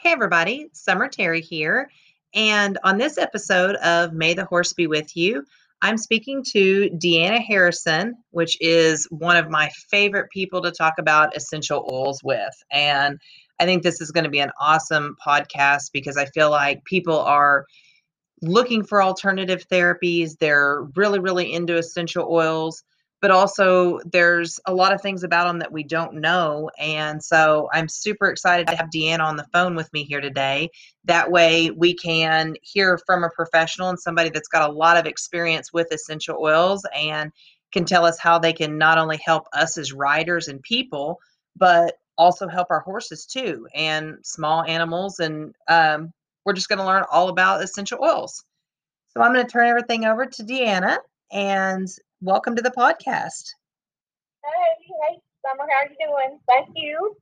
Hey, everybody, Summer Terry here. And on this episode of May the Horse Be With You, I'm speaking to Deanna Harrison, which is one of my favorite people to talk about essential oils with. And I think this is going to be an awesome podcast because I feel like people are looking for alternative therapies. They're really, really into essential oils but also there's a lot of things about them that we don't know. And so I'm super excited to have Deanna on the phone with me here today. That way we can hear from a professional and somebody that's got a lot of experience with essential oils and can tell us how they can not only help us as riders and people, but also help our horses too and small animals. And um, we're just going to learn all about essential oils. So I'm going to turn everything over to Deanna and welcome to the podcast. Hey, hey, Summer, how are you doing? Thank you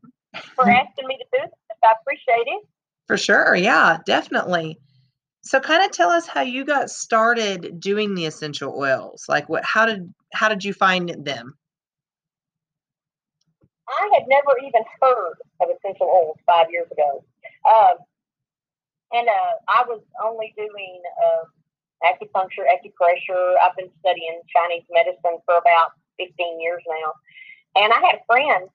for asking me to do this. I appreciate it. For sure, yeah, definitely. So, kind of tell us how you got started doing the essential oils. Like, what? How did how did you find them? I had never even heard of essential oils five years ago, um, and uh, I was only doing uh, acupuncture, acupressure. I've been studying Chinese medicine for about 15 years now. And I had a friend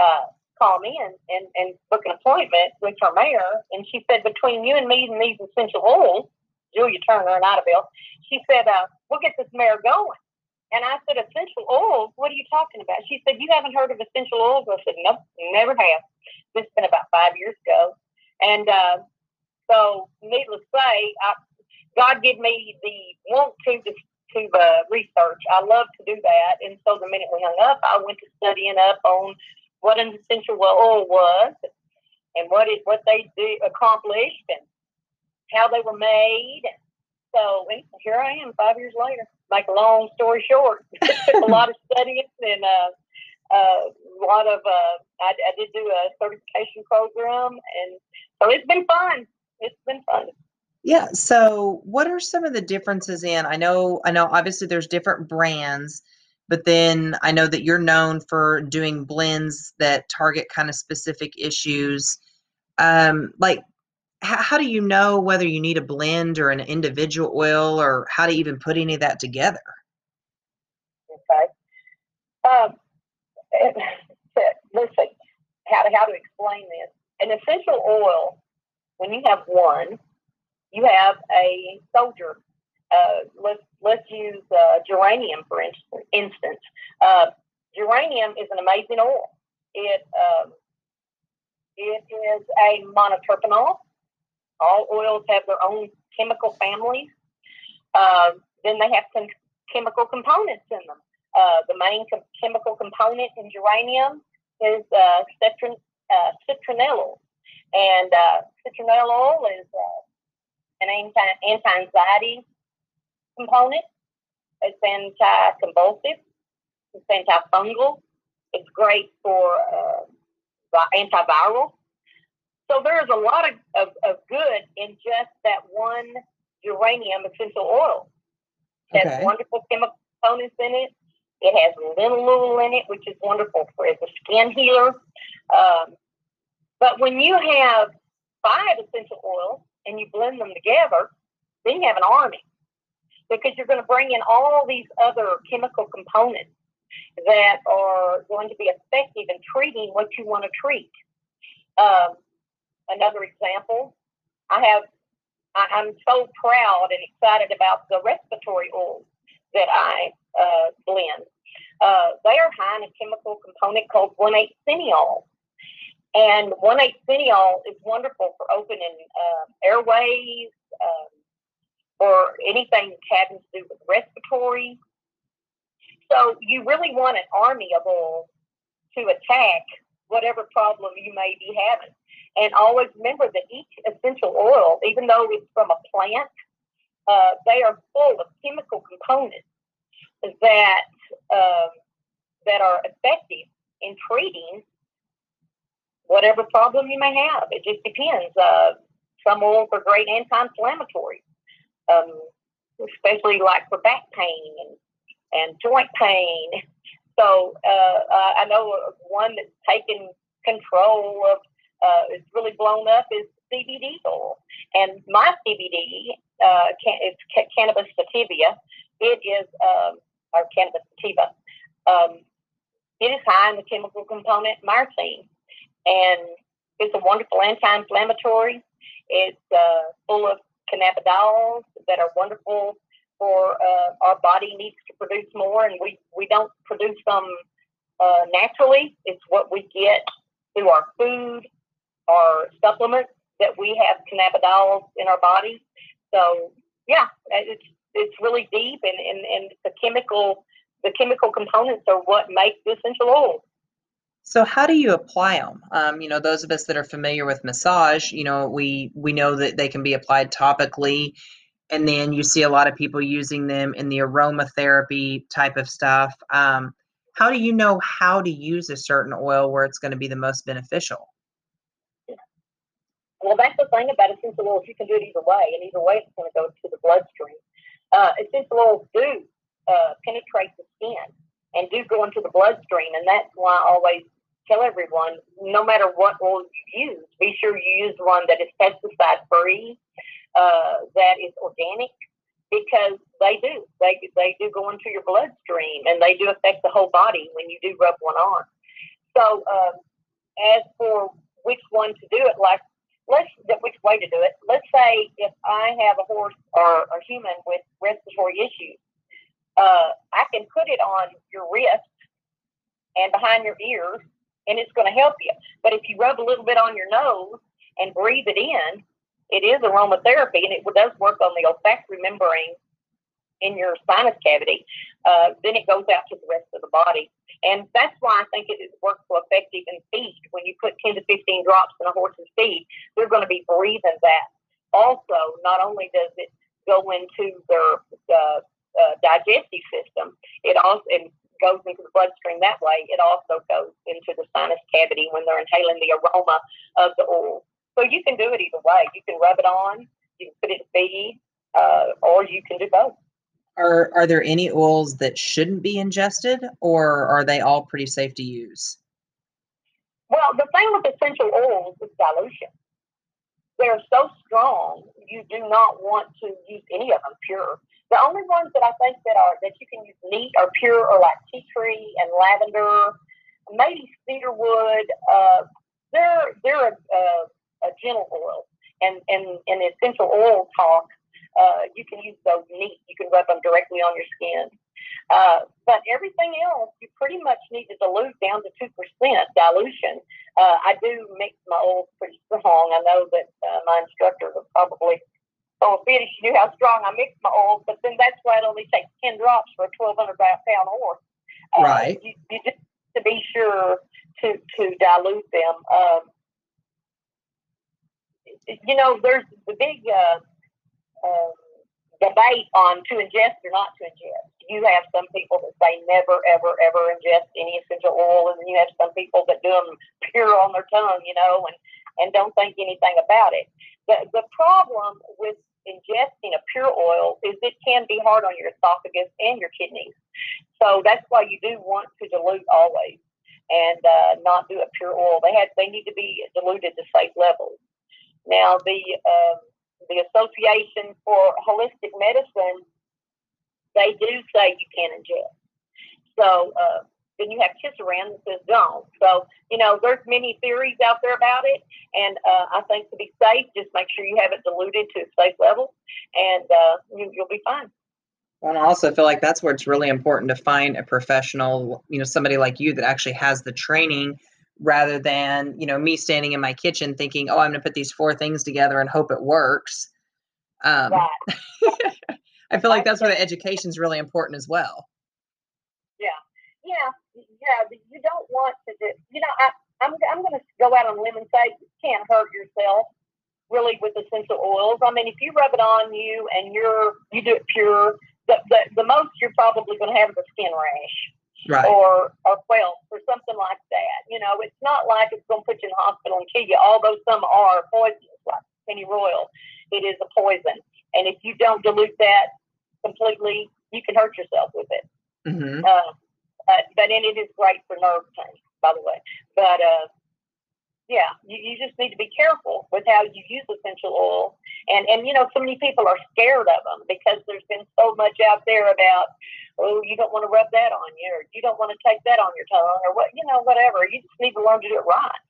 uh, call me and, and, and book an appointment with her mare. And she said, between you and me and these essential oils, Julia Turner and Idabel, she said, uh, we'll get this mare going. And I said, essential oils? What are you talking about? She said, you haven't heard of essential oils? I said, nope, never have. This has been about five years ago. And uh, so, needless to say, I, God gave me the want to to, uh, research. I love to do that, and so the minute we hung up, I went to studying up on what an essential oil was and what it what they do, accomplished and how they were made. So and here I am, five years later. Make a long story short, a lot of studying and uh, uh, a lot of. Uh, I, I did do a certification program, and so it's been fun. It's been fun. Yeah. So, what are some of the differences in? I know, I know. Obviously, there's different brands, but then I know that you're known for doing blends that target kind of specific issues. Um, like, how, how do you know whether you need a blend or an individual oil, or how to even put any of that together? Okay. Um, listen, how to how to explain this? An essential oil, when you have one, you have a soldier. Uh, let's let's use uh, geranium for instance. Uh, geranium is an amazing oil. It um, it is a monoterpenol. All oils have their own chemical families. Uh, then they have some chemical components in them. Uh, the main com- chemical component in geranium is uh, citron, citronellol. And citronellol is an anti anti-anxiety component. It's anti-convulsive. It's antifungal. It's great for uh, antiviral. So there's a lot of, of, of, good in just that one geranium essential oil. It has okay. wonderful chemical components in it. It has linalool in it, which is wonderful for as a skin healer. Um, but when you have five essential oils, and you blend them together, then you have an army because you're going to bring in all these other chemical components that are going to be effective in treating what you want to treat. Um, another example, I have, I, am so proud and excited about the respiratory oils that I uh, blend. Uh, they are high in a chemical component called 1,8 cineol. And 1,8 cineol is wonderful for opening um, airways um, or anything having to do with respiratory. So you really want an army of oils to attack whatever problem you may be having. And always remember that each essential oil, even though it's from a plant, uh, they are full of chemical components that um, that are effective in treating whatever problem you may have. It just depends. Uh, some oils are great anti-inflammatory, um, especially like for back pain and, and joint pain. So uh, uh, I know one that's taken control of uh, is really blown up is CBD oil. And my CBD, uh, can, it's ca- cannabis sativa. It is, um, or cannabis sativa. Um, it is high in the chemical component myrcene, and it's a wonderful anti-inflammatory. It's uh, full of cannabinoids that are wonderful for uh, our body needs to produce more, and we we don't produce them uh, naturally. It's what we get through our food, our supplements that we have cannabinoids in our body. So yeah, it's it's really deep, and and, and the chemical the chemical components are what make the essential oil. So how do you apply them? Um, you know, those of us that are familiar with massage, you know, we we know that they can be applied topically, and then you see a lot of people using them in the aromatherapy type of stuff. Um, how do you know how to use a certain oil where it's going to be the most beneficial? Well, that's the thing about essential oils. You can do it either way, and either way, it's going to go to the bloodstream. Uh, essential oils do uh, penetrate the skin and do go into the bloodstream, and that's why I always tell everyone, no matter what oil you use, be sure you use one that is pesticide free, uh, that is organic, because they do. They they do go into your bloodstream, and they do affect the whole body when you do rub one on. So, um, as for which one to do it, like let's which way to do it. Let's say if I have a horse or a human with respiratory issues, uh, I can put it on your wrist and behind your ears and it's going to help you. But if you rub a little bit on your nose and breathe it in, it is aromatherapy and it does work on the olfactory membrane in your sinus cavity. Uh, then it goes out to the rest of the body. And that's why I think it works so effective in feed. When you put 10 to 15 drops in a horse's feed, they're going to be breathing that. Also, not only does it go into their uh, uh, digestive system, it also and goes into the bloodstream that way. It also goes into the sinus cavity when they're inhaling the aroma of the oil. So you can do it either way. You can rub it on, you can put it in feed, uh, or you can do both. Are are there any oils that shouldn't be ingested, or are they all pretty safe to use? Well, the thing with essential oils is dilution. They're so strong, you do not want to use any of them pure. The only ones that I think that are that you can use neat or pure are like tea tree and lavender, maybe cedarwood. Uh, they're they're a, a, a gentle oil, and and and essential oil talk. Uh, you can use those neat. You can rub them directly on your skin. Uh, but everything else, you pretty much need to dilute down to two percent dilution. Uh, I do mix my oils pretty strong. I know that uh, my instructor would probably so if she knew how strong I mix my oils, but then that's why it only takes 10 drops for a 1,200 pound horse. Uh, right. You, you, just to be sure to, to dilute them. Um, you know, there's the big uh, um, debate on to ingest or not to ingest. You have some people that say never, ever, ever ingest any essential oil, and then you have some people that do them pure on their tongue, you know, and, and don't think anything about it. The, the problem with ingesting a pure oil is it can be hard on your esophagus and your kidneys. So that's why you do want to dilute always and uh, not do a pure oil. They have they need to be diluted to safe levels. Now the uh, the Association for Holistic Medicine they do say you can ingest. So uh, then you have Tisserand that says don't. So, you know, there's many theories out there about it. And uh, I think to be safe, just make sure you have it diluted to a safe level and uh, you, you'll be fine. Well, I also feel like that's where it's really important to find a professional, you know, somebody like you that actually has the training rather than, you know, me standing in my kitchen thinking, oh, I'm going to put these four things together and hope it works. Um, right. I feel like that's where the education is really important as well. Yeah. Yeah yeah, you don't want to do, you know, I, I'm, I'm going to go out on a limb and say you can't hurt yourself really with essential oils. I mean, if you rub it on you and you're, you do it pure, the, the, the most you're probably going to have is a skin rash. Right. Or or welt or something like that. You know, it's not like it's going to put you in the hospital and kill you. Although some are poisonous, like pennyroyal, it is a poison. And if you don't dilute that completely, you can hurt yourself with it. Mm-hmm. Uh, but but and it is great for nerve pain, by the way. But uh, yeah, you, you just need to be careful with how you use essential oil. And and you know, so many people are scared of them because there's been so much out there about, oh, you don't want to rub that on you, or you don't want to take that on your tongue, or what, you know, whatever. You just need to learn to do it right.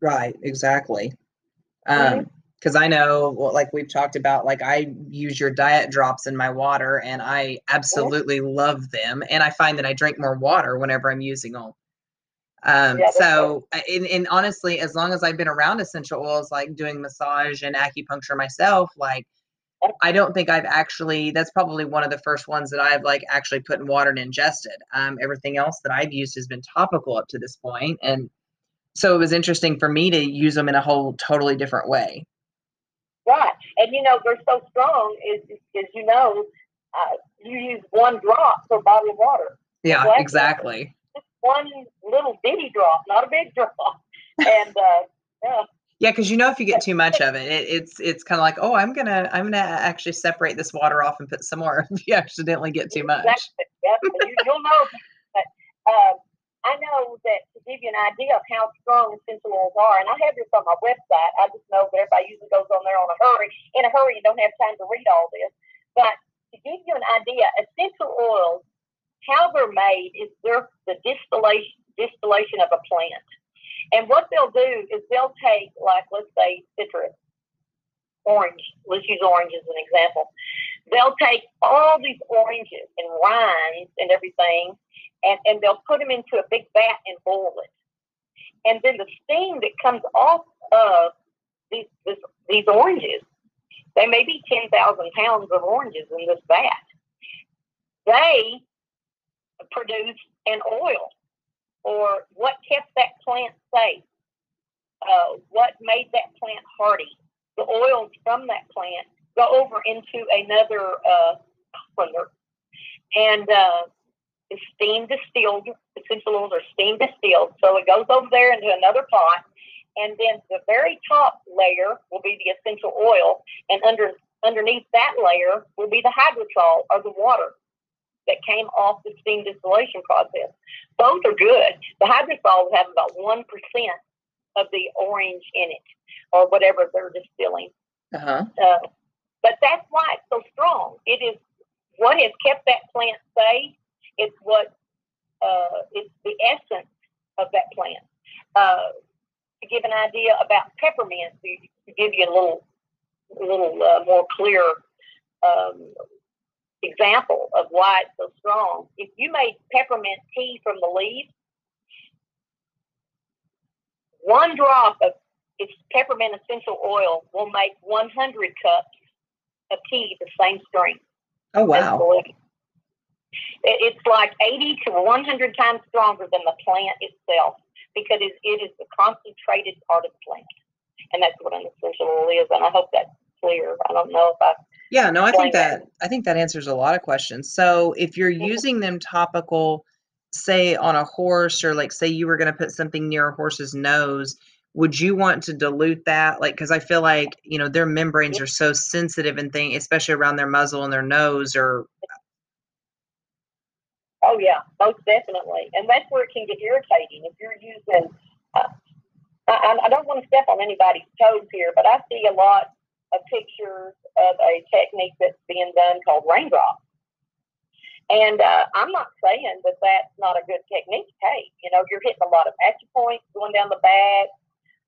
Right. Exactly. Um, Mhm. Because I know, well, like we've talked about, like I use your diet drops in my water, and I absolutely love them. And I find that I drink more water whenever I'm using them. Um, Yeah, so, uh, and, and honestly, as long as I've been around essential oils, like doing massage and acupuncture myself, like I don't think I've actually. That's probably one of the first ones that I've like actually put in water and ingested. Um, everything else that I've used has been topical up to this point, and so it was interesting for me to use them in a whole totally different way. Right. And you know, they're so strong, is as you know, uh, you use one drop per bottle of water. Yeah, Exactly. exactly. Just one little bitty drop, not a big drop. And uh, yeah, Yeah, because you know if you get too much of it, it it's it's kind of like, oh, I'm gonna I'm gonna actually separate this water off and put some more if you accidentally get too much. Exactly. Yep. You, you'll know. But um, I know that give you an idea of how strong essential oils are, and I have this on my website. I just know that everybody usually goes on there on a hurry, in a hurry, and don't have time to read all this. But to give you an idea, essential oils, how they're made is they're the distillation distillation of a plant. And what they'll do is they'll take, like, let's say citrus, orange. Let's use orange as an example. They'll take all these oranges and rinds and everything, and, and they'll put them into a big vat and boil it. And then the steam that comes off of these, this, these oranges, they may be 10,000 pounds of oranges in this vat. They produce an oil or what kept that plant safe, uh, what made that plant hardy. The oils from that plant go over into another uh, and uh, it's steam distilled. Essential oils are steam distilled, so it goes over there into another pot, and then the very top layer will be the essential oil, and under underneath that layer will be the hydrosol or the water that came off the steam distillation process. Both are good. The hydrosol will have about one percent of the orange in it, or whatever they're distilling. Uh-huh. Uh, but that's why it's so strong. It is what has kept that plant safe. It's what uh, it's the essence of that plant. Uh, to give an idea about peppermint, to, to give you a little, little uh, more clear um, example of why it's so strong. If you made peppermint tea from the leaves, one drop of its peppermint essential oil will make 100 cups of tea the same strength. Oh wow. The leaf. It- It's like 80 to 100 times stronger than the plant itself because it, it is the concentrated part of the plant. And that's what an essential oil is. And I hope that's clear. I don't know if I Yeah, no, I think that. that I think that answers a lot of questions. So if you're Mhm. using them topical, say on a horse, or like say you were going to put something near a horse's nose, would you want to dilute that? Like, because I feel like you know their membranes are so sensitive and thing, especially around their muzzle and their nose, or Oh yeah, most definitely, and that's where it can get irritating if you're using. Uh, I, I don't want to step on anybody's toes here, but I see a lot of pictures of a technique that's being done called raindrop, and uh, I'm not saying that that's not a good technique. Hey, you know, you're hitting a lot of acupoints going down the back,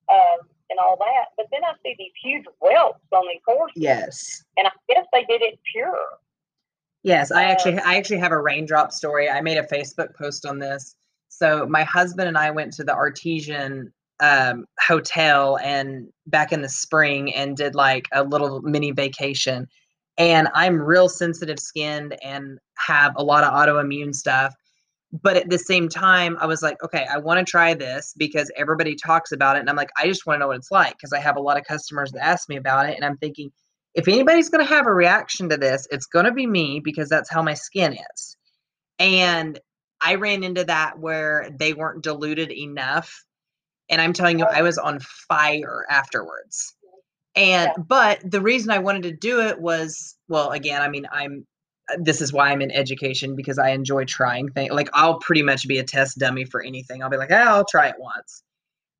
um, and all that, but then I see these huge welts on these horses, yes, and I guess they did it pure. Yes, I actually Uh, I actually have a raindrop story. I made a Facebook post on this. So my husband and I went to the Artesian um, hotel and back in the spring and did like a little mini vacation. And I'm real sensitive skinned and have a lot of autoimmune stuff. But at the same time, I was like, okay, I want to try this because everybody talks about it. And I'm like, I just want to know what it's like because I have a lot of customers that ask me about it. And I'm thinking, if anybody's going to have a reaction to this, it's going to be me because that's how my skin is. And I ran into that where they weren't diluted enough. And I'm telling you, I was on fire afterwards. And, Yeah. but the reason I wanted to do it was, well, again, I mean, I'm, this is why I'm in education because I enjoy trying things. Like, I'll pretty much be a test dummy for anything. I'll be like, oh, I'll try it once.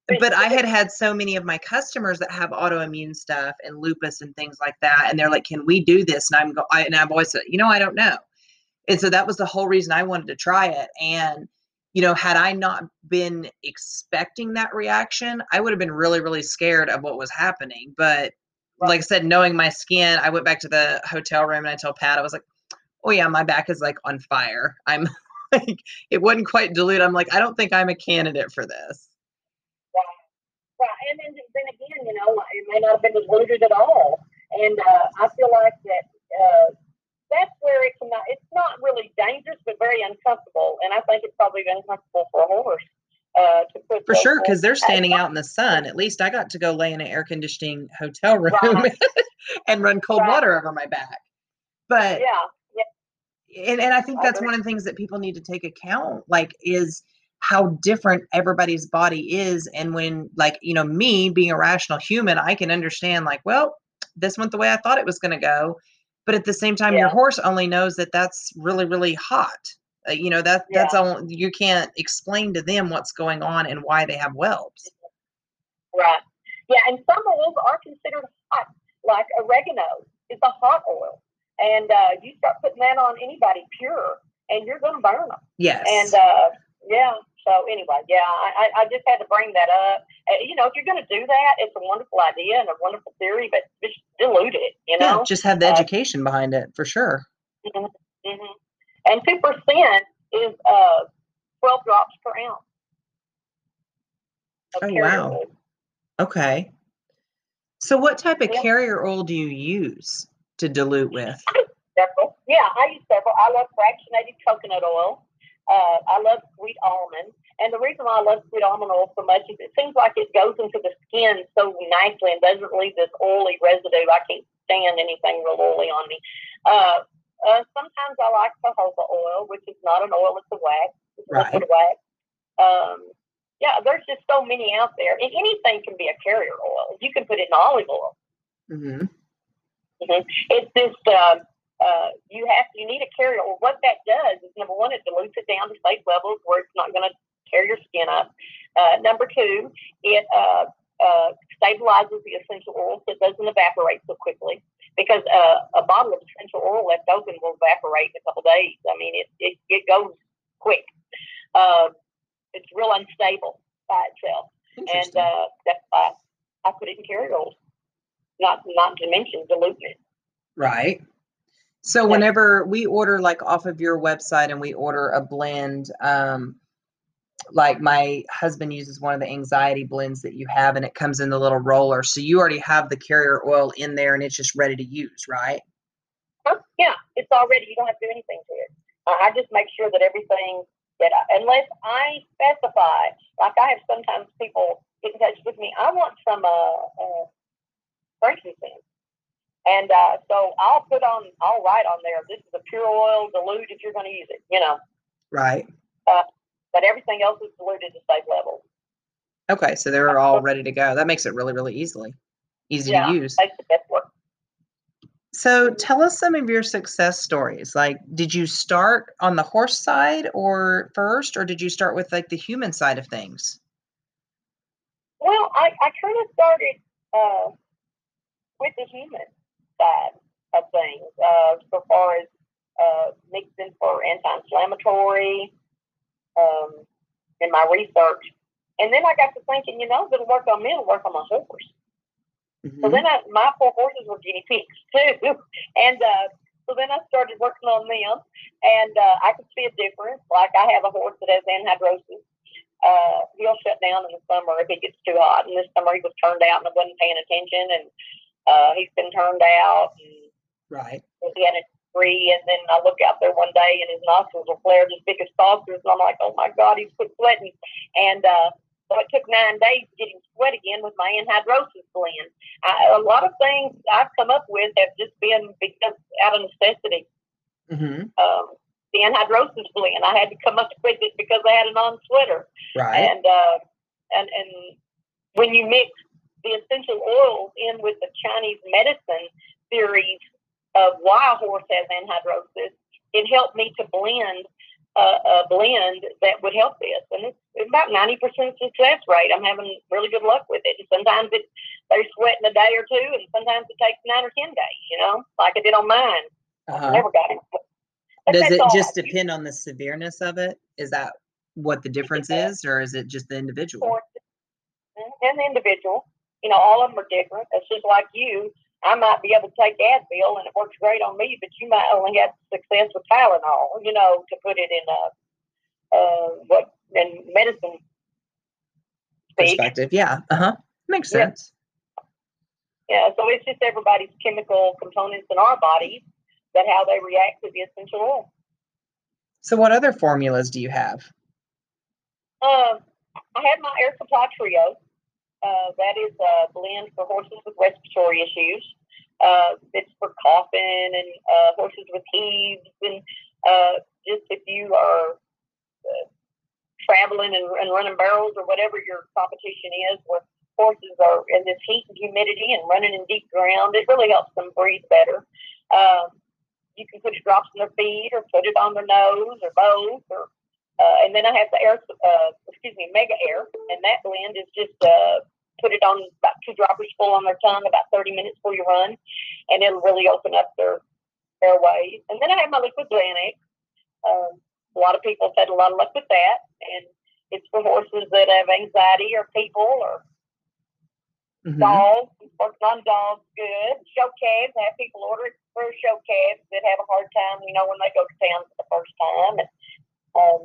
But I had had so many of my customers that have autoimmune stuff and lupus and things like that, and they're like, "Can we do this?" And I'm go, I, and I've always said, "You know, I don't know." And so that was the whole reason I wanted to try it. And you know, had I not been expecting that reaction, I would have been really, really scared of what was happening. But right. like I said, knowing my skin, I went back to the hotel room and I told Pat, I was like, "Oh yeah, my back is like on fire. I'm like, it wasn't quite dilute. I'm like, I don't think I'm a candidate for this." And then, then again, you know, it may not have been as diluted at all. And uh, I feel like that uh, that's where it can. It's not really dangerous, but very uncomfortable. And I think it's probably uncomfortable for a horse. Uh, for sure, because they're standing out in the sun. At least I got to go lay in an air conditioning hotel room right. and run cold right. water over my back. But yeah, yeah. And, and I think that's one of the things that people need to take account. Like, is how different everybody's body is and when like you know me being a rational human i can understand like well this went the way i thought it was going to go but at the same time yeah. your horse only knows that that's really really hot uh, you know that yeah. that's all you can't explain to them what's going on and why they have whelps right yeah and some oils are considered hot like oregano is a hot oil and uh, you start putting that on anybody pure and you're going to burn them yes and uh, yeah. So anyway, yeah, I, I just had to bring that up. Uh, you know, if you're going to do that, it's a wonderful idea and a wonderful theory, but just dilute it. You know, yeah, just have the uh, education behind it for sure. Mm-hmm, mm-hmm. And two percent is uh twelve drops per ounce. Oh wow. Oil. Okay. So, what type of yeah. carrier oil do you use to dilute with? Several. Yeah, I use several. I love fractionated coconut oil. Uh, I love sweet almond. And the reason why I love sweet almond oil so much is it seems like it goes into the skin so nicely and doesn't leave this oily residue. I can't stand anything real oily on me. Uh, uh, sometimes I like jojoba oil, which is not an oil, it's a wax. It's right. liquid wax. Um, yeah, there's just so many out there. And anything can be a carrier oil. You can put it in olive oil. Mm-hmm. Mm-hmm. It's just, uh, uh, you have you need a carrier. Well, what that does is number one, it dilutes it down to safe levels where it's not going to tear your skin up. Uh, number two, it uh, uh, stabilizes the essential oil so it doesn't evaporate so quickly because uh, a bottle of essential oil left open will evaporate in a couple days. I mean, it it, it goes quick. Uh, it's real unstable by itself, and uh, that's why I put it in carrier oils. Not not to mention diluting it. Right. So whenever we order like off of your website and we order a blend, um, like my husband uses one of the anxiety blends that you have and it comes in the little roller. So you already have the carrier oil in there and it's just ready to use, right? Huh? Yeah, it's already, you don't have to do anything to it. Uh, I just make sure that everything that, I, unless I specify, like I have sometimes people get in touch with me, I want some uh, uh, frankincense. And uh, so I'll put on, I'll write on there, this is a pure oil dilute if you're going to use it, you know. Right. Uh, but everything else is diluted to safe levels. Okay, so they're all ready to go. That makes it really, really easily easy yeah, to use. Makes the best work. So tell us some of your success stories. Like, did you start on the horse side or first, or did you start with like the human side of things? Well, I, I kind of started uh, with the human side of things uh, so far as uh, mixing for anti-inflammatory um, in my research. And then I got to thinking, you know, it'll work on me, it'll work on my horse. Mm-hmm. So then I, my four horses were guinea pigs too. and uh, so then I started working on them, and uh, I could see a difference. Like I have a horse that has anhidrosis. Uh, he'll shut down in the summer if it gets too hot. And this summer he was turned out and I wasn't paying attention. And uh, he's been turned out. And right. He had a tree, and then I look out there one day, and his nostrils are flared as big as saucers, and I'm like, oh my god, he's quit sweating. And uh, so it took nine days to get him sweat again with my anhidrosis blend. I, a lot of things I've come up with have just been because out of necessity. Mm-hmm. Um, the anhidrosis blend, I had to come up with it because I had a non-sweater. Right. And uh, and and when you mix the essential oils in with the Chinese medicine theories of why a horse has anhidrosis, it helped me to blend a, a blend that would help this. And it's, it's about 90% success rate. I'm having really good luck with it. And sometimes it, they're sweating a day or two, and sometimes it takes nine or 10 days, you know, like I did on mine. Uh-huh. Never got it. But Does it just depend on the severeness of it? Is that what the difference is, or is it just the individual? and the individual. You know, all of them are different. It's just like you. I might be able to take Advil and it works great on me, but you might only have success with Tylenol. You know, to put it in a uh, what in medicine speak. Perspective, yeah. Uh huh. Makes Yeah. sense. Yeah, so it's just everybody's chemical components in our bodies that how they react to the essential oil. So, what other formulas do you have? Um, I have my Air Supply Trio. Uh, that is a blend for horses with respiratory issues. Uh, it's for coughing and uh, horses with heaves, and uh, just if you are uh, traveling and, and running barrels or whatever your competition is, where horses are in this heat and humidity and running in deep ground, it really helps them breathe better. Um, you can put drops in their feet or put it on their nose or both or uh, and then I have the air, uh, excuse me, Mega Air, and that blend is just uh, put it on about two droppers full on their tongue about 30 minutes before you run, and it'll really open up their airways. And then I have my Liquid Xanax. Um, a lot of people have had a lot of luck with that, and it's for horses that have anxiety or people or Mhm. dogs. Working on dogs, good. Show calves, I have people order it for show calves that have a hard time, you know, when they go to town for the first time. And, um,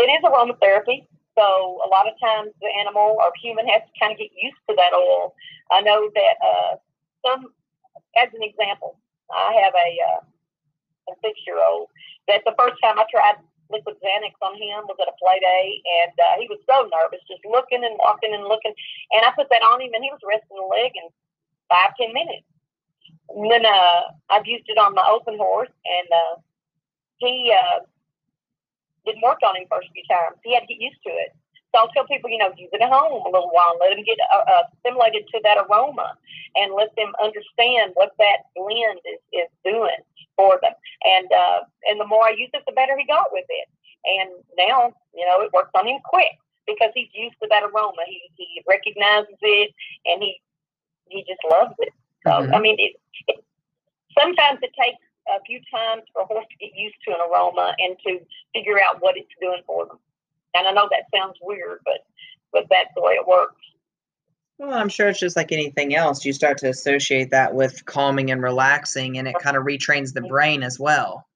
it is aromatherapy, so a lot of times the animal or human has to kind of get used to that oil. I know that uh, some, as an example, I have a uh, a six year old that the first time I tried liquid Xanax on him was at a play day, and uh, he was so nervous, just looking and walking and looking. And I put that on him, and he was resting the leg in five ten minutes. And then uh, I've used it on my open horse, and uh, he uh, didn't work on him first few times. He had to get used to it. So I'll tell people, you know, use it at home a little while, let them get uh, uh, assimilated to that aroma, and let them understand what that blend is, is doing for them. And uh, and the more I use it, the better he got with it. And now, you know, it works on him quick because he's used to that aroma. He he recognizes it, and he he just loves it. So Mhm. I mean, it, it sometimes it takes a few times for a horse to get used to an aroma and to figure out what it's doing for them. And I know that sounds weird, but but that's the way it works. Well, I'm sure it's just like anything else. You start to associate that with calming and relaxing, and it kind of retrains the brain as well.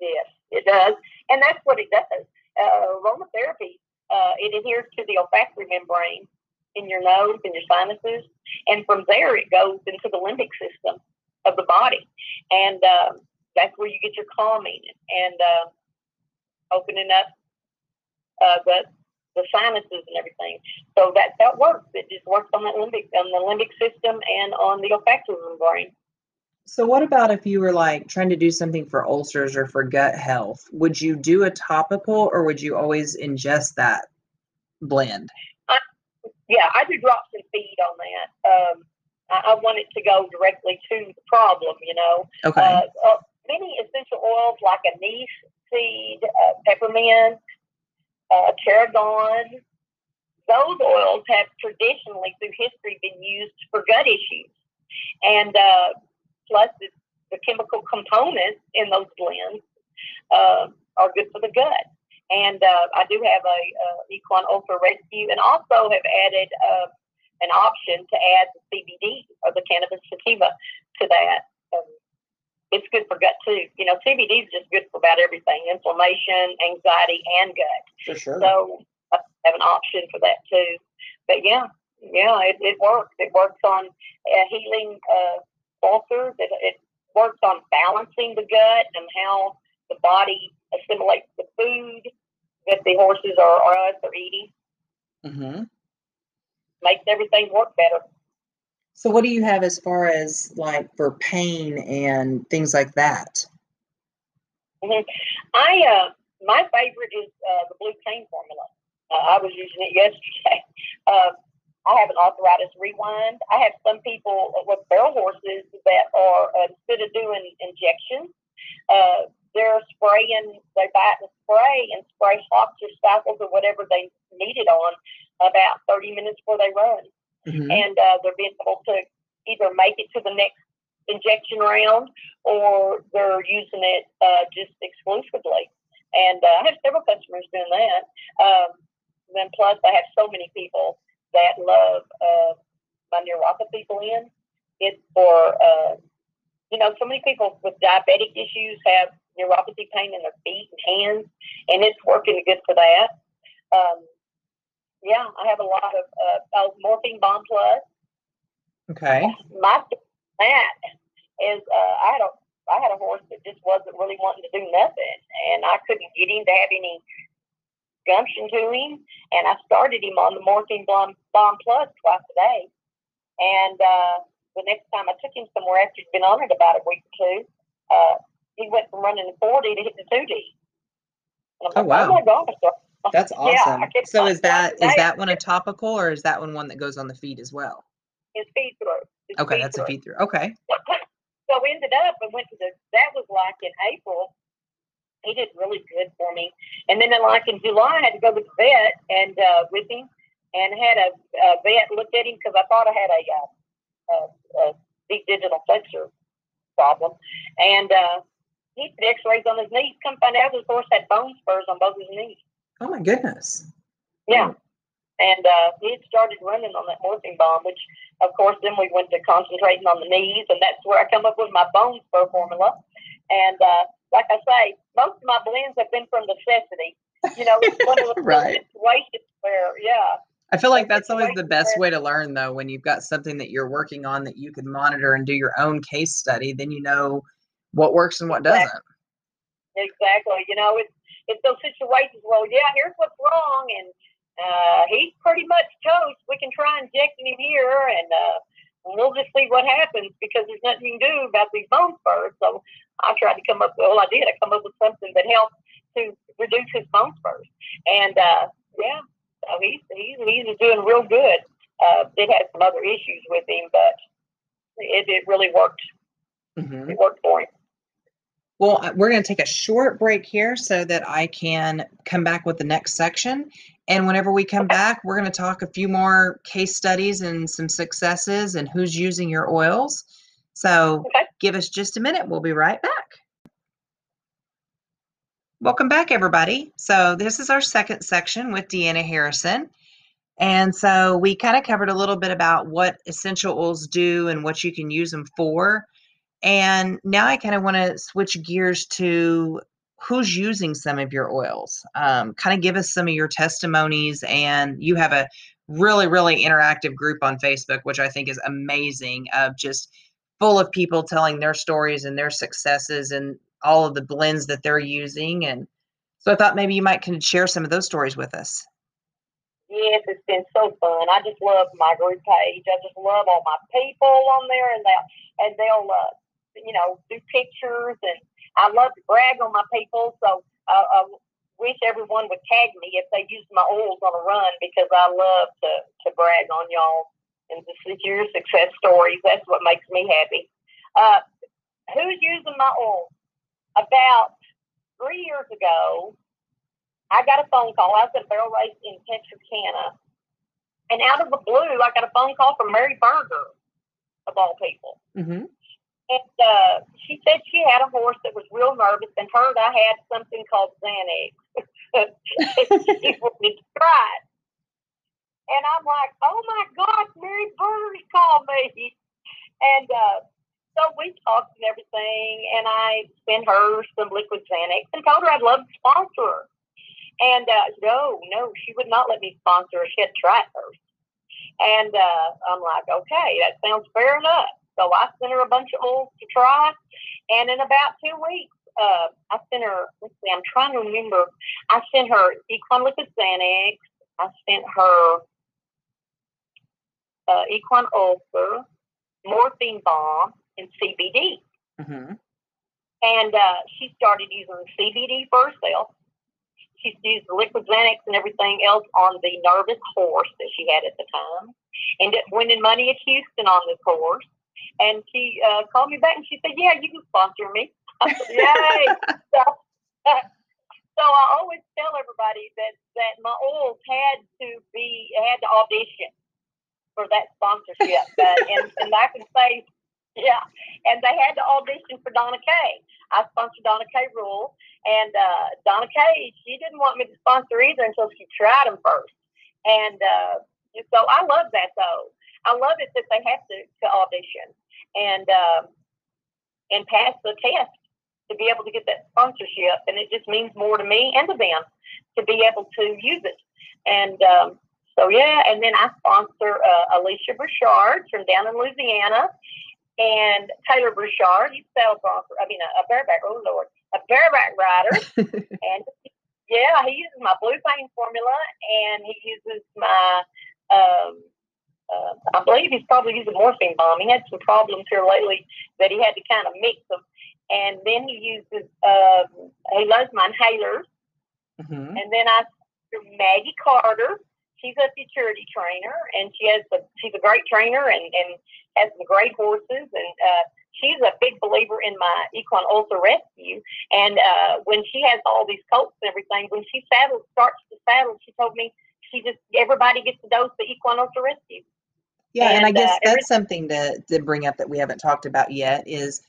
Yes, it does, and that's what it does. Uh, aromatherapy uh, it adheres to the olfactory membrane in your nose and your sinuses, and from there it goes into the limbic system of the body, and um, that's where you get your calming and uh, opening up uh, the the sinuses and everything. So that that works. It just works on the limbic on the limbic system and on the olfactory brain. So, what about if you were like trying to do something for ulcers or for gut health? Would you do a topical or would you always ingest that blend? Yeah, I do drops and feed on that. Um, I, I want it to go directly to the problem, you know. Okay. Uh, uh, many essential oils like anise seed, uh, peppermint, uh, tarragon, those oils have traditionally through history been used for gut issues. And uh, plus, the, the chemical components in those blends uh, are good for the gut. And uh, I do have a, uh Equine Ulcer Rescue, and also have added uh, an option to add the CBD or the cannabis sativa to that. Um, it's good for gut too. You know, CBD is just good for about everything: inflammation, anxiety, and gut. for sure. So I have an option for that too. But yeah, yeah, it, it works. It works on uh, healing uh, ulcers. It, it works on balancing the gut and how the body assimilates the food that the horses or, or us are eating. hmm Makes everything work better. So, what do you have as far as like for pain and things like that? hmm I uh, my favorite is uh, the blue pain formula. Uh, I was using it yesterday. Uh, I have an arthritis rewind. I have some people with barrel horses that are uh, instead of doing injections, uh, they're spraying, they buy the spray and spray hops or cycles or whatever they need it on about 30 minutes before they run. Mm-hmm. And uh, they're being able to either make it to the next injection round or they're using it uh, just exclusively. And uh, I have several customers doing that. Um, then plus, I have so many people that love uh, my neuropathy blend. It's for, uh, you know, so many people with diabetic issues have neuropathy pain in their feet and hands, and it's working good for that. Um, yeah, I have a lot of uh, oh, morphine bomb plus. Okay. My that is uh, I had a I had a horse that just wasn't really wanting to do nothing, and I couldn't get him to have any gumption to him. And I started him on the morphine bomb, bomb plus twice a day. And uh, the next time I took him somewhere after he'd been on it about a week or two, uh, he went from running 40 to hitting 2D. oh, like, wow. Oh, my gosh. That's awesome. Yeah, so is that is that one a topical or is that one one that goes on the feed as well? It's feed through. It's okay, feed that's through. a feed through. Okay. So we ended up and went to the that was like in April. He did really good for me. And then like in July I had to go to the vet and uh, with him and had a, a vet look at him because I thought I had a, uh, a, a deep digital flexor problem. And uh, he did x-rays on his knees. Come find out his horse had bone spurs on both his knees. Oh my goodness. Yeah. And uh, he had started running on that morphine bomb, which, of course, then we went to concentrating on the knees, and that's where I come up with my bone spur formula. And uh, like I say, most of my blends have been from necessity. You know, it's one of the right. situations where, yeah. I feel like that's always the best way to learn, though, when you've got something that you're working on that you can monitor and do your own case study, then you know what works and what doesn't. Exactly. You know, it's it's those situations. Well, yeah, here's what's wrong, and uh, he's pretty much toast. We can try injecting him here, and uh, we'll just see what happens because there's nothing you can do about these bone spurs. So I tried to come up. with, Well, I did. I come up with something that helped to reduce his bone spurs, and uh, yeah, so he's he's he's doing real good. Uh, it had some other issues with him, but it, it really worked. Mm-hmm. It worked for him. Well, uh, we're going to take a short break here so that I can come back with the next section. And whenever we come back, we're going to talk a few more case studies and some successes and who's using your oils. So okay. give us just a minute. We'll be right back. Welcome back, everybody. So, this is our second section with Deanna Harrison. And so, we kind of covered a little bit about what essential oils do and what you can use them for. And now I kind of want to switch gears to who's using some of your oils. Um, kind of give us some of your testimonies. And you have a really, really interactive group on Facebook, which I think is amazing, of just full of people telling their stories and their successes and all of the blends that they're using. And so I thought maybe you might can share some of those stories with us. Yes, it's been so fun. I just love my group page. I just love all my people on there, and they'll and they'll uh, you know, do pictures, and I love to brag on my people. So uh, I wish everyone would tag me if they use my oils on a run because I love to to brag on y'all and to see your success stories. That's what makes me happy. Uh, who's using my oil? About three years ago, I got a phone call. I was at a barrel race in Texarkana, and out of the blue, I got a phone call from Mary Burger, of all people. Mm-hmm. And uh, she said she had a horse that was real nervous and heard I had something called Xanax. she wanted to try it. And I'm like, oh my gosh, Mary Burger called me. And uh, so we talked and everything, and I sent her some liquid Xanax and told her I'd love to sponsor her. And uh, no, no, she would not let me sponsor her. She had to try it first. And uh, I'm like, okay, that sounds fair enough. So I sent her a bunch of oils to try. And in about two weeks, uh, I sent her, let's see, I'm trying to remember. I sent her Equine Liquid Xanax. I sent her uh, Equine Ulcer, Morphine Bomb, and CBD. Mm-hmm. And uh, she started using CBD for herself. She used the liquid Xanax and everything else on the nervous horse that she had at the time. Ended up winning money at Houston on this horse. And she uh, called me back and she said, Yeah, you can sponsor me. Yay! So, so I always tell everybody that that my oils had to be had to audition for that sponsorship, uh, and and I can say, yeah, and they had to audition for Donna Kay. I sponsored Donna Kay Rule, and uh, Donna Kay she didn't want me to sponsor either until she tried them first, and uh, so I love that though. I love it that they have to, to audition and um, and pass the test to be able to get that sponsorship, and it just means more to me and to them to be able to use it. And um, so yeah, and then I sponsor uh, Alicia Bouchard from down in Louisiana, and Taylor Bouchard. He's a sales offer. I mean, a, a bareback. Oh Lord, a bareback rider, and yeah, he uses my blue pain formula, and he uses my um, uh, I believe he's probably using morphine balm. He had some problems here lately that he had to kind of mix them. And then he uses, uh, he loves my inhalers. Mm-hmm. And then I, Maggie Carter, she's a futurity trainer and she has a, she's a great trainer and, and has some great horses. And, uh, she's a big believer in my equine ulcer rescue. And, uh, when she has all these colts and everything, when she saddles, starts to saddle, she told me she just, everybody gets a dose of equine ulcer rescue. Yeah, and, and I guess uh, that's something to, to bring up that we haven't talked about yet is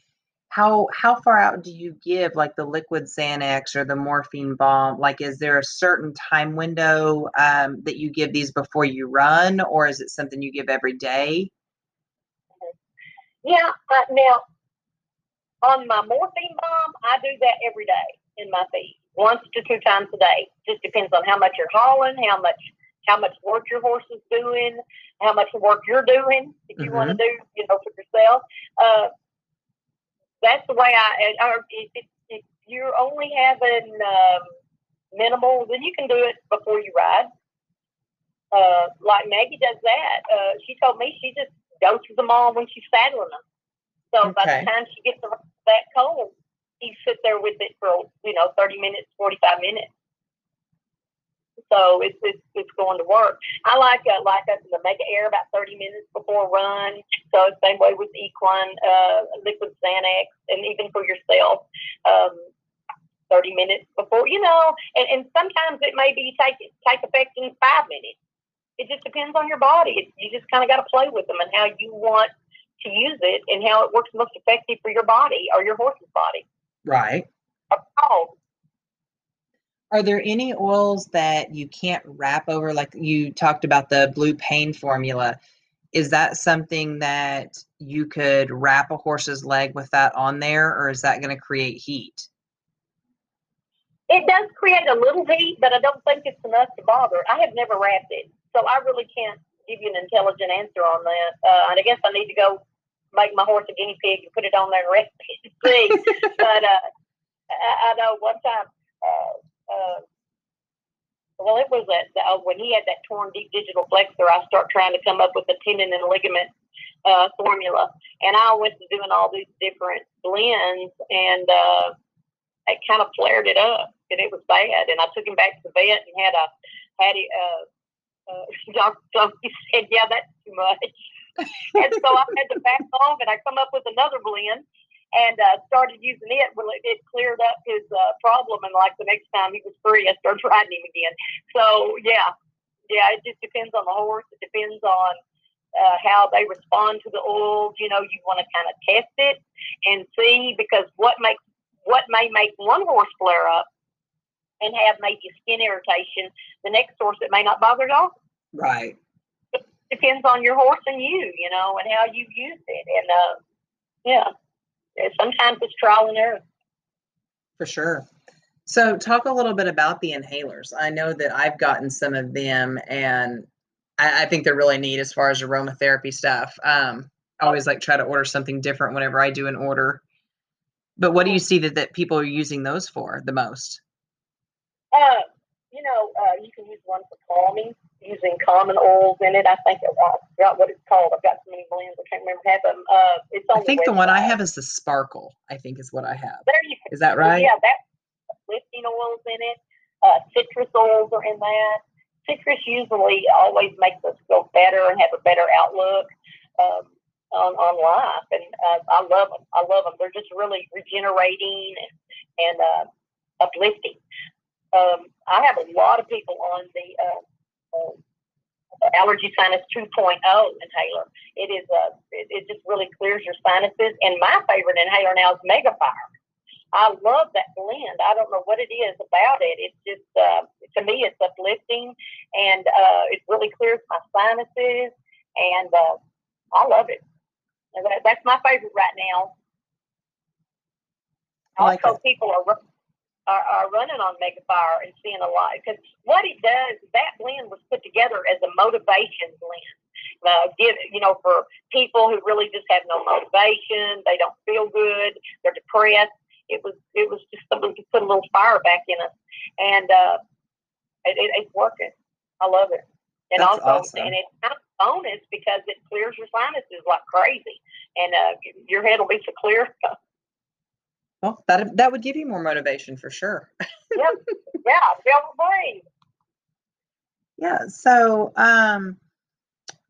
how how far out do you give like the liquid Xanax or the morphine balm? Like, is there a certain time window um, that you give these before you run, or is it something you give every day? Yeah, uh, now on my morphine balm, I do that every day in my feed, once to two times a day. Just depends on how much you're hauling, how much how much work your horse is doing, how much work you're doing if you mm-hmm. want to do, you know, for yourself. Uh, that's the way I. Or if, if you're only having um, minimal, then you can do it before you ride. Uh, like Maggie does that. Uh, she told me she just doses them all when she's saddling them. So okay. by the time she gets that cold, he sits there with it for you know thirty minutes, forty five minutes. So it's, it's, it's going to work. I like uh, like us to make air about 30 minutes before run. So same way with equine, uh, liquid Xanax, and even for yourself, um, 30 minutes before, you know, and, and sometimes it may be take, take effect in five minutes. It just depends on your body. You just kind of got to play with them and how you want to use it and how it works most effective for your body or your horse's body. Right. Oh, are there any oils that you can't wrap over? Like you talked about the blue pain formula. Is that something that you could wrap a horse's leg with that on there, or is that going to create heat? It does create a little heat, but I don't think it's enough to bother. I have never wrapped it, so I really can't give you an intelligent answer on that. Uh, and I guess I need to go make my horse a guinea pig and put it on there and rest it but uh, I, I know one time uh, uh, well, it was that uh, when he had that torn deep digital flexor, I start trying to come up with a tendon and ligament uh, formula, and I went to doing all these different blends, and uh, it kind of flared it up, and it was bad. And I took him back to the vet and had a had a uh, uh, doctor. Said, "Yeah, that's too much," and so I had to back off, and I come up with another blend and uh, started using it. Well, it, it cleared up his uh, problem, and like the next time he was free, I started riding him again. So yeah, yeah, it just depends on the horse. It depends on uh, how they respond to the oils. You know, you want to kind of test it and see because what makes what may make one horse flare up and have maybe skin irritation, the next horse it may not bother at all. Right. It depends on your horse and you, you know, and how you use it, and uh, yeah sometimes it's trial and error. For sure. So, talk a little bit about the inhalers. I know that I've gotten some of them, and I, I think they're really neat as far as aromatherapy stuff. Um, I always like try to order something different whenever I do an order. But what do you see that, that people are using those for the most? Uh, you know, uh, you can use one for calming using common oils in it. I think it, I forgot what it's called. Remember half of them. Uh, it's on I think the, the one I have is the sparkle. I think is what I have. There you is that right? Yeah, that's lifting oils in it. Uh, citrus oils are in that. Citrus usually always makes us feel better and have a better outlook. Um, on, on life, and uh, I love them. I love them. They're just really regenerating and and uh, uplifting. Um, I have a lot of people on the uh, uh, Allergy Sinus 2.0 inhaler. It is a, uh, it, it, just really clears your sinuses. And my favorite inhaler now is Megafire. I love that blend. I don't know what it is about it. It's just, uh, to me, it's uplifting and uh, it really clears my sinuses. And uh, I love it. That, that's my favorite right now. Like also, it. people are are, are running on Megafire and seeing a lot. Because what it does, that blend was put together as a motivation blend. Uh, give you know for people who really just have no motivation, they don't feel good, they're depressed. It was it was just something to put a little fire back in us, and uh, it, it, it's working. I love it, and That's also awesome. and it's kind of bonus because it clears your sinuses like crazy, and uh, your head will be so clear. Well, that that would give you more motivation for sure. yeah, yeah, feel brave. Yeah. So, um,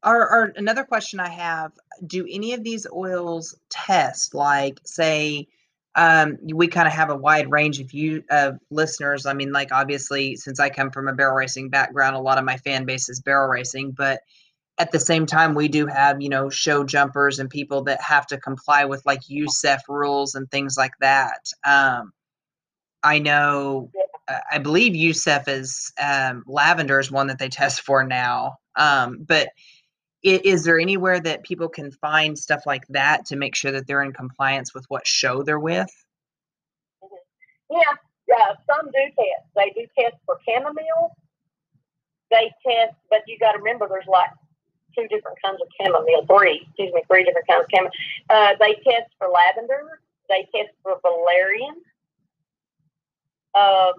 our, our another question I have: Do any of these oils test? Like, say, um, we kind of have a wide range of you of listeners. I mean, like obviously, since I come from a barrel racing background, a lot of my fan base is barrel racing, but at the same time we do have you know show jumpers and people that have to comply with like USEF rules and things like that. Um, i know uh, i believe USEF is um, lavender is one that they test for now. Um, but is, there anywhere that people can find stuff like that to make sure that they're in compliance with what show they're with? Mm-hmm. yeah yeah some do test. They do test for chamomile. They test but you got to remember there's like two different kinds of chamomile, three, excuse me, three different kinds of chamomile. Uh, they test for lavender, they test for valerian, um,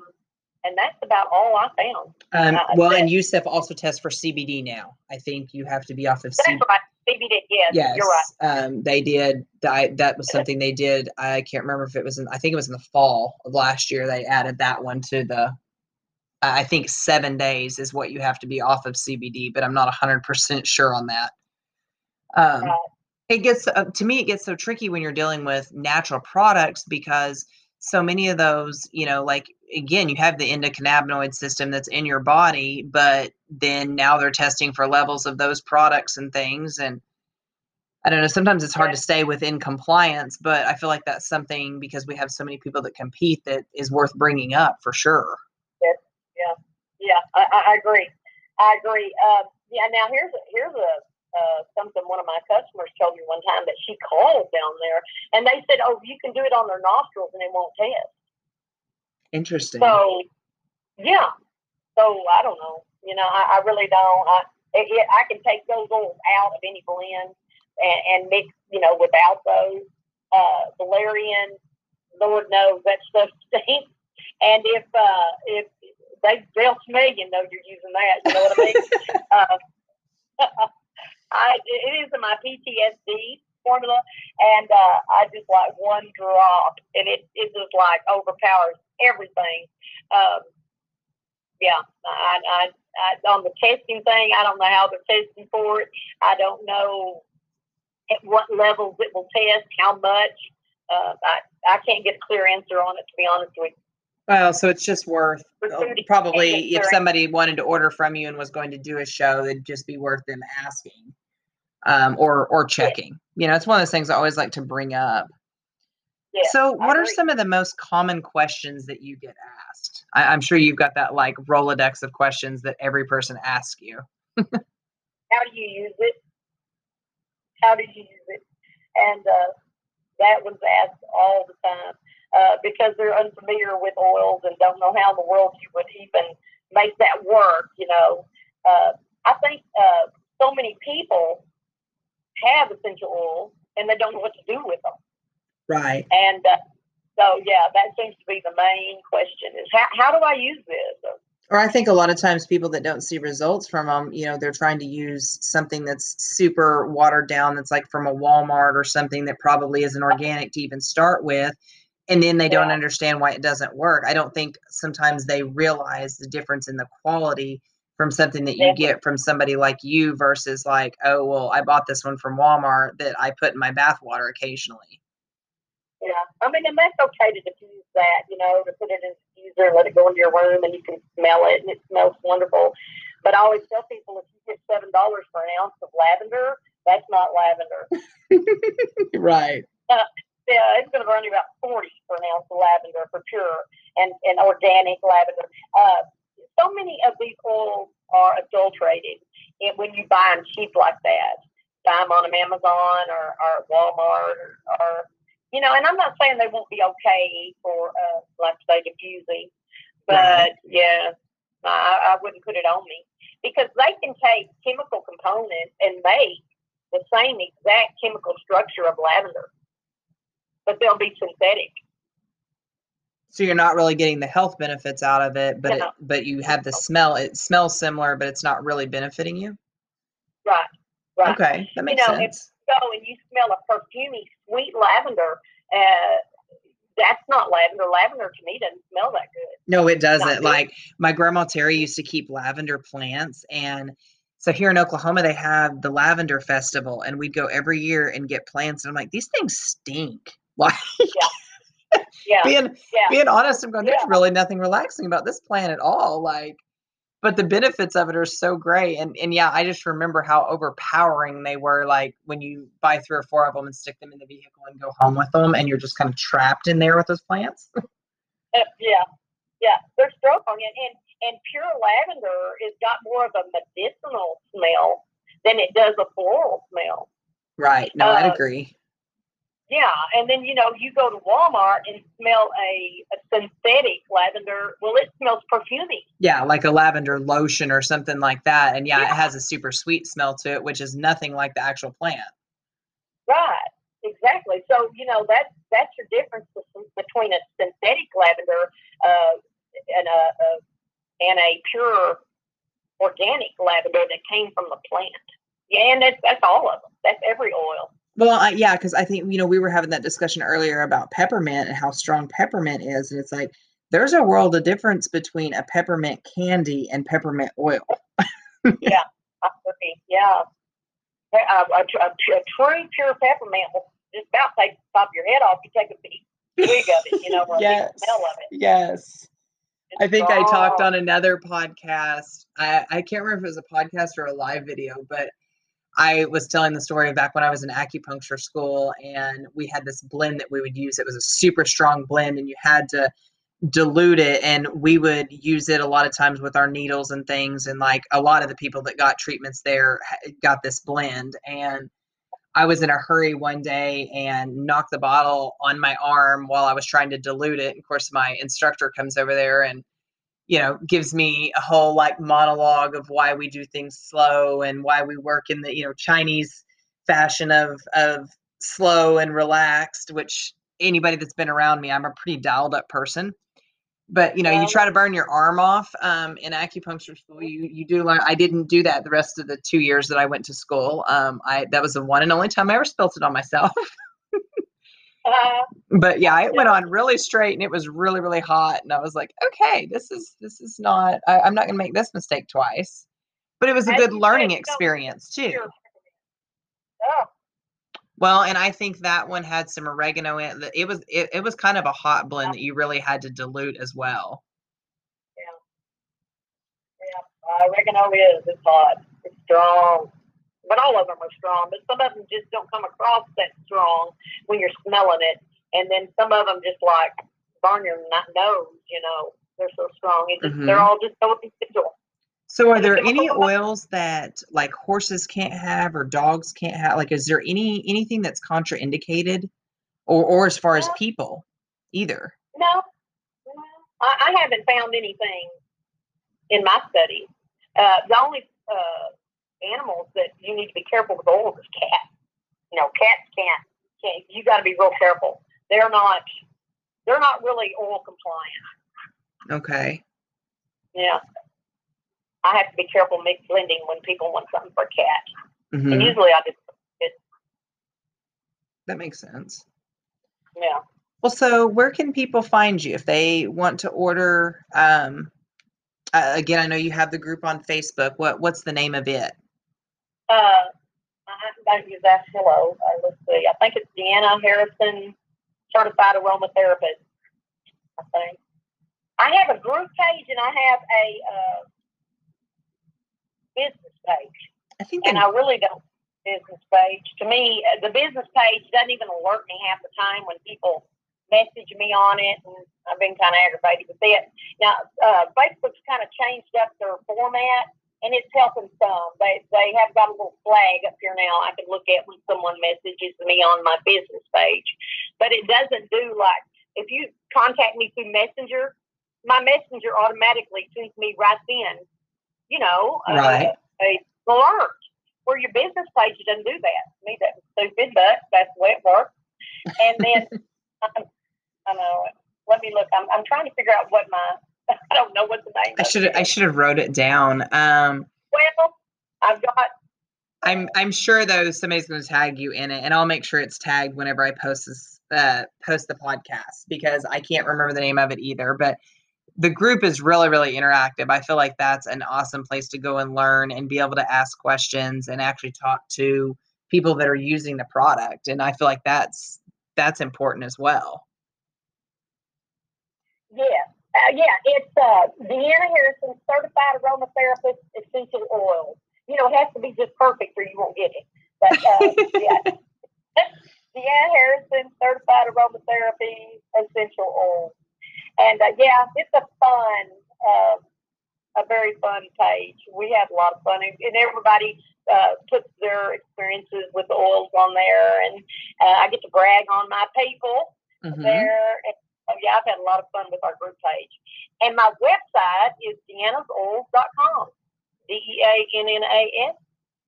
and that's about all I found. Um, uh, well, and USEF also tests for CBD now. I think you have to be off of CBD. Right. CBD, yes, yes, you're right. Um, they did. I, that was something they did. I can't remember if it was in. I think it was in the fall of last year. They added that one to the I think seven days is what you have to be off of CBD, but I'm not 100% sure on that. Um, it gets uh, to me, it gets so tricky when you're dealing with natural products because so many of those, you know, like again, you have the endocannabinoid system that's in your body, but then now they're testing for levels of those products and things. And I don't know, sometimes it's hard to stay within compliance, but I feel like that's something because we have so many people that compete that is worth bringing up for sure yeah, yeah. I, I agree. I agree. Uh, yeah. Now here's a, here's a uh, something one of my customers told me one time that she called down there, and they said, "Oh, you can do it on their nostrils, and it won't test." Interesting. So, yeah. So I don't know. You know, I, I really don't. I it, it, I can take those oils out of any blend and, and mix, you know, without those. Uh, valerian, Lord knows that stuff stinks. And if uh, if they they'll smell you know you're using that. You know what I mean? uh, I it is in my PTSD formula, and uh, I just like one drop, and it it just like overpowers everything. Um, yeah, I, I, I on the testing thing, I don't know how they're testing for it. I don't know at what levels it will test, how much. Uh, I I can't get a clear answer on it to be honest with you. Well, so it's just worth uh, probably if somebody wanted to order from you and was going to do a show, it'd just be worth them asking um, or or checking. You know, it's one of those things I always like to bring up. Yeah, so, what are some of the most common questions that you get asked? I, am sure you've got that like Rolodex of questions that every person asks you. How do you use it? How do you use it? And uh, that was asked all the time uh, because they're unfamiliar with oils and don't know how in the world you would even make that work. You know, uh, I think uh, so many people have essential oils and they don't know what to do with them. Right. And uh, so, yeah, that seems to be the main question: is how how do I use this? Or I think a lot of times people that don't see results from them, you know, they're trying to use something that's super watered down, that's like from a Walmart or something that probably isn't organic to even start with and then they don't understand why it doesn't work. I don't think sometimes they realize the difference in the quality from something that you Definitely. get from somebody like you versus like, oh well, I bought this one from Walmart that I put in my bath water occasionally. Yeah, I mean, and that's okay to diffuse that, you know, to put it in the diffuser, and let it go into your room, and you can smell it, and it smells wonderful. But I always tell people if you get seven dollars for an ounce of lavender, that's not lavender. Right. Uh, Yeah, it's going to run you about forty for an ounce of lavender for pure and, and organic lavender. Uh, so many of these oils are adulterated and when you buy them cheap like that. Buy them on Amazon or, or Walmart or, or, you know, and I'm not saying they won't be okay for, uh, like say, diffusing, but yeah, I, I wouldn't put it on me because they can take chemical components and make the same exact chemical structure of lavender, but they'll be synthetic. So you're not really getting the health benefits out of it, but it, but you have the smell. It smells similar, but it's not really benefiting you. Right, right. Okay, that makes know, if- sense. Go and you smell a perfumey sweet lavender. Uh, that's not lavender. Lavender to me doesn't smell that good. No, it doesn't. Like my grandma Terry used to keep lavender plants and so here in Oklahoma they have the lavender festival and we'd go every year and get plants and I'm like these things stink. Like Yeah, being yeah. being honest, I'm going there's Yeah. really nothing relaxing about this plant at all. Like but the benefits of it are so great and and yeah, I just remember how overpowering they were like when you buy three or four of them and stick them in the vehicle and go home with them and you're just kind of trapped in there with those plants. Uh, yeah, yeah. They're strong and and and pure lavender has got more of a medicinal smell than it does a floral smell. right. No, I'd Uh, agree. Yeah, and then you know you go to Walmart and smell a, a synthetic lavender. Well, it smells perfumey. Yeah, like a lavender lotion or something like that. And yeah, it has a super sweet smell to it, which is nothing like the actual plant. Right, exactly. So you know that's that's your difference between a synthetic lavender uh, and a, a and a pure organic lavender that came from the plant. Yeah, and that's that's all of them. That's every oil. Well, I, yeah, because I think, you know, we were having that discussion earlier about peppermint and how strong peppermint is. And it's like, there's a world of difference between a peppermint candy and peppermint oil. I agree. Yeah, a, a, a, a true pure peppermint will just about take the top of your head off. You take a big swig of it, you know, or Yes. smell of it. Yes. It's I think I talked on another podcast. I, I can't remember if it was a podcast or a live video, but I was telling the story back when I was in acupuncture school and we had this blend that we would use. It was a super strong blend and you had to dilute it and we would use it a lot of times with our needles and things and like a lot of the people that got treatments there got this blend and I was in a hurry one day and knocked the bottle on my arm while I was trying to dilute it. Of course, my instructor comes over there and you know gives me a whole like monologue of why we do things slow and why we work in the you know Chinese fashion of of slow and relaxed. Which anybody that's been around me, I'm a pretty dialed up person. But you know, you try to burn your arm off um, in acupuncture school. You you do learn. I didn't do that the rest of the two years that I went to school. Um, I that was the one and only time I ever spilt it on myself. Uh, but yeah, it went on really straight and it was really really hot. And I was like, okay, this is this is not. I, I'm not gonna make this mistake twice. But it was a good learning said, you know, experience too. pure oh, Well, and I think that one had some oregano in it. It was it, it was kind of a hot blend that you really had to dilute as well. yeah. Yeah. Oregano is. It's hot. It's strong. But all of them are strong. But some of them just don't come across that strong when you're smelling it. And then some of them just like burn your nose. You know, they're so strong. It just, They're Mhm. all just so individual. So, are there any oils that like horses can't have or dogs can't have? Like, is there any anything that's contraindicated, or or as far as people, either? No, no. I, I haven't found anything in my study. Uh, the only uh, animals that you need to be careful with oils is cats. You know, cats can't. can't you got to be real careful. They're not. They're not really oil compliant. Okay. Yeah. I have to be careful blending when people want something for a cat. Mhm. And usually I just, That makes sense. yeah. Well, so where can people find you if they want to order um, Uh, again, I know you have the group on Facebook. What what's the name of it? Uh, I, use that hello. Uh, let's see. I think it's Deanna Harrison, certified aromatherapist. I think. I have a group page and I have a uh, business page. I think and I, really don't business page. To me, uh, the business page doesn't even alert me half the time when people message me on it, and I've been kind of aggravated with it. Now, uh, Facebook's kind of changed up their format, and it's helping some. They they have got a little flag up here now I can look at when someone messages me on my business page, but it doesn't do like if you contact me through Messenger, my Messenger automatically sends me right then, you know, Right. a alert. Where your business page doesn't do that. To me, that's stupid, but that's the way it works. And then um, I don't know. Let me look. I'm, I'm trying to figure out what my I don't know what the name. I should I should have wrote it down. Um, Well, I've got I'm I'm sure though somebody's going to tag you in it, and I'll make sure it's tagged whenever I post this uh, post the podcast because I can't remember the name of it either. But the group is really really interactive. I feel like that's an awesome place to go and learn and be able to ask questions and actually talk to people that are using the product. And I feel like that's that's important as well. yeah, uh, yeah. It's uh, Deanna Harrison, certified aromatherapist, essential oil. You know, it has to be just perfect or you won't get it. But uh, yeah, Deanna Harrison, certified aromatherapy, essential oil. And uh, yeah, it's a fun, uh, a very fun page. We have a lot of fun, and, everybody uh, puts their experiences with the oils on there, and uh, I get to brag on my people Mhm. there. And, oh, yeah, I've had a lot of fun with our group page. And my website is deannasoils.com. D E A N N A S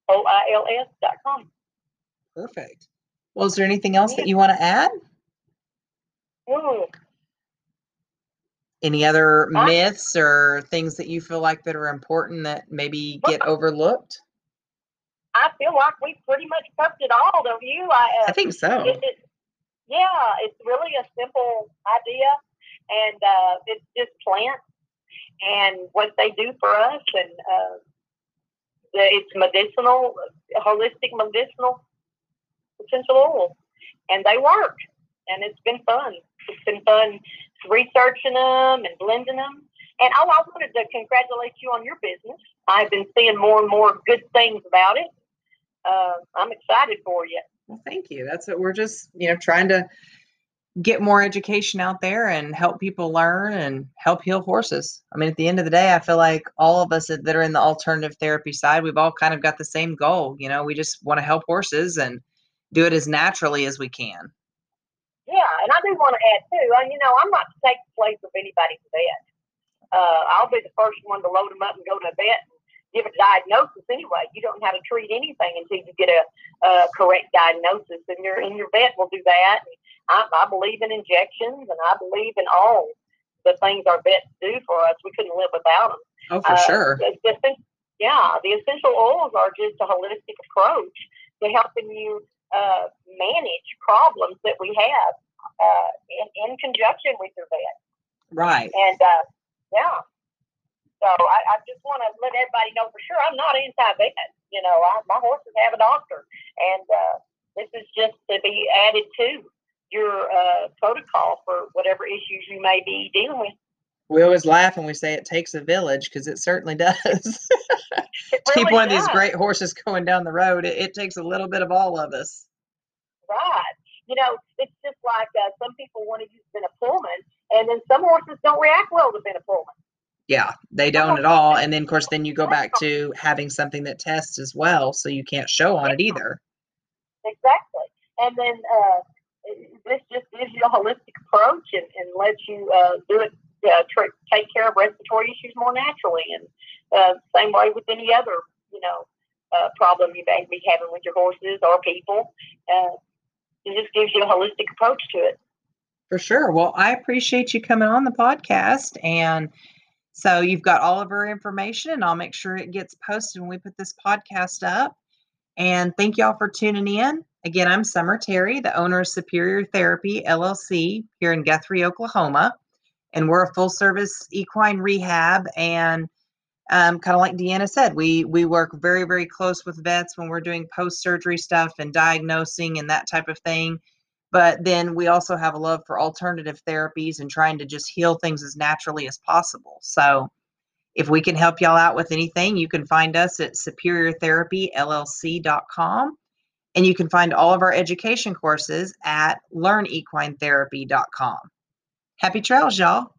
O I L S dot com. Perfect. Well, is there anything else that you want to add? Ooh, Any other I- myths or things that you feel like that are important that maybe get overlooked? I feel like we pretty much covered it all, don't you? I, uh, I think so. it, it, yeah, it's really a simple idea, and uh, it's just plants and what they do for us, and uh, it's medicinal, holistic medicinal essential oils, and they work, and it's been fun. It's been fun researching them and blending them. And oh, I wanted to congratulate you on your business. I've been seeing more and more good things about it. Uh, I'm excited for you. Well, thank you. That's what we're just, you know, trying to get more education out there and help people learn and help heal horses. I mean, at the end of the day, I feel like all of us that are in the alternative therapy side, we've all kind of got the same goal. You know, we just want to help horses and do it as naturally as we can. Yeah, and I do want to add too. uh, You know, I'm not to take the place of anybody's vet. Uh, I'll be the first one to load them up and go to a vet and give a diagnosis anyway. You don't know how to treat anything until you get a, a correct diagnosis, and your and your vet will do that. And I, I believe in injections, and I believe in all the things our vets do for us. We couldn't live without them. Oh, for Uh, sure. the- the yeah, the essential oils are just a holistic approach to helping you uh, manage problems that we have uh, in, in conjunction with your vet. Right. And uh, yeah, so I, I just want to let everybody know for sure I'm not anti-vet. You know, I, my horses have a doctor, and uh, this is just to be added to your uh, protocol for whatever issues you may be dealing with. We always laugh when we say it takes a village because it certainly does. It to keep really one of these great horses going down the road, it, it takes a little bit of all of us. Right. You know, it's just like uh, some people want to use Pullman, and then some horses don't react well to Pullman. Yeah, they don't at all. And then, of course, then you go back to having something that tests as well, so you can't show on it either. Exactly. And then uh, this just gives you a holistic approach and, and lets you uh, do it, uh, tr- take care of respiratory issues more naturally. And uh, same way with any other, you know, uh, problem you may be having with your horses or people. Uh, it just gives you a holistic approach to it. For sure. Well, I appreciate you coming on the podcast. And so you've got all of our information, and I'll make sure it gets posted when we put this podcast up. And thank y'all for tuning in. Again, I'm Summer Terry, the owner of Superior Therapy LLC here in Guthrie, Oklahoma. and we're a full service equine rehab and um, kind of like Deanna said, we we work very very close with vets when we're doing post surgery stuff and diagnosing and that type of thing. But then we also have a love for alternative therapies and trying to just heal things as naturally as possible. So if we can help y'all out with anything, you can find us at superiortherapyllc.com. And you can find all of our education courses at learnequinetherapy.com. Happy trails, y'all.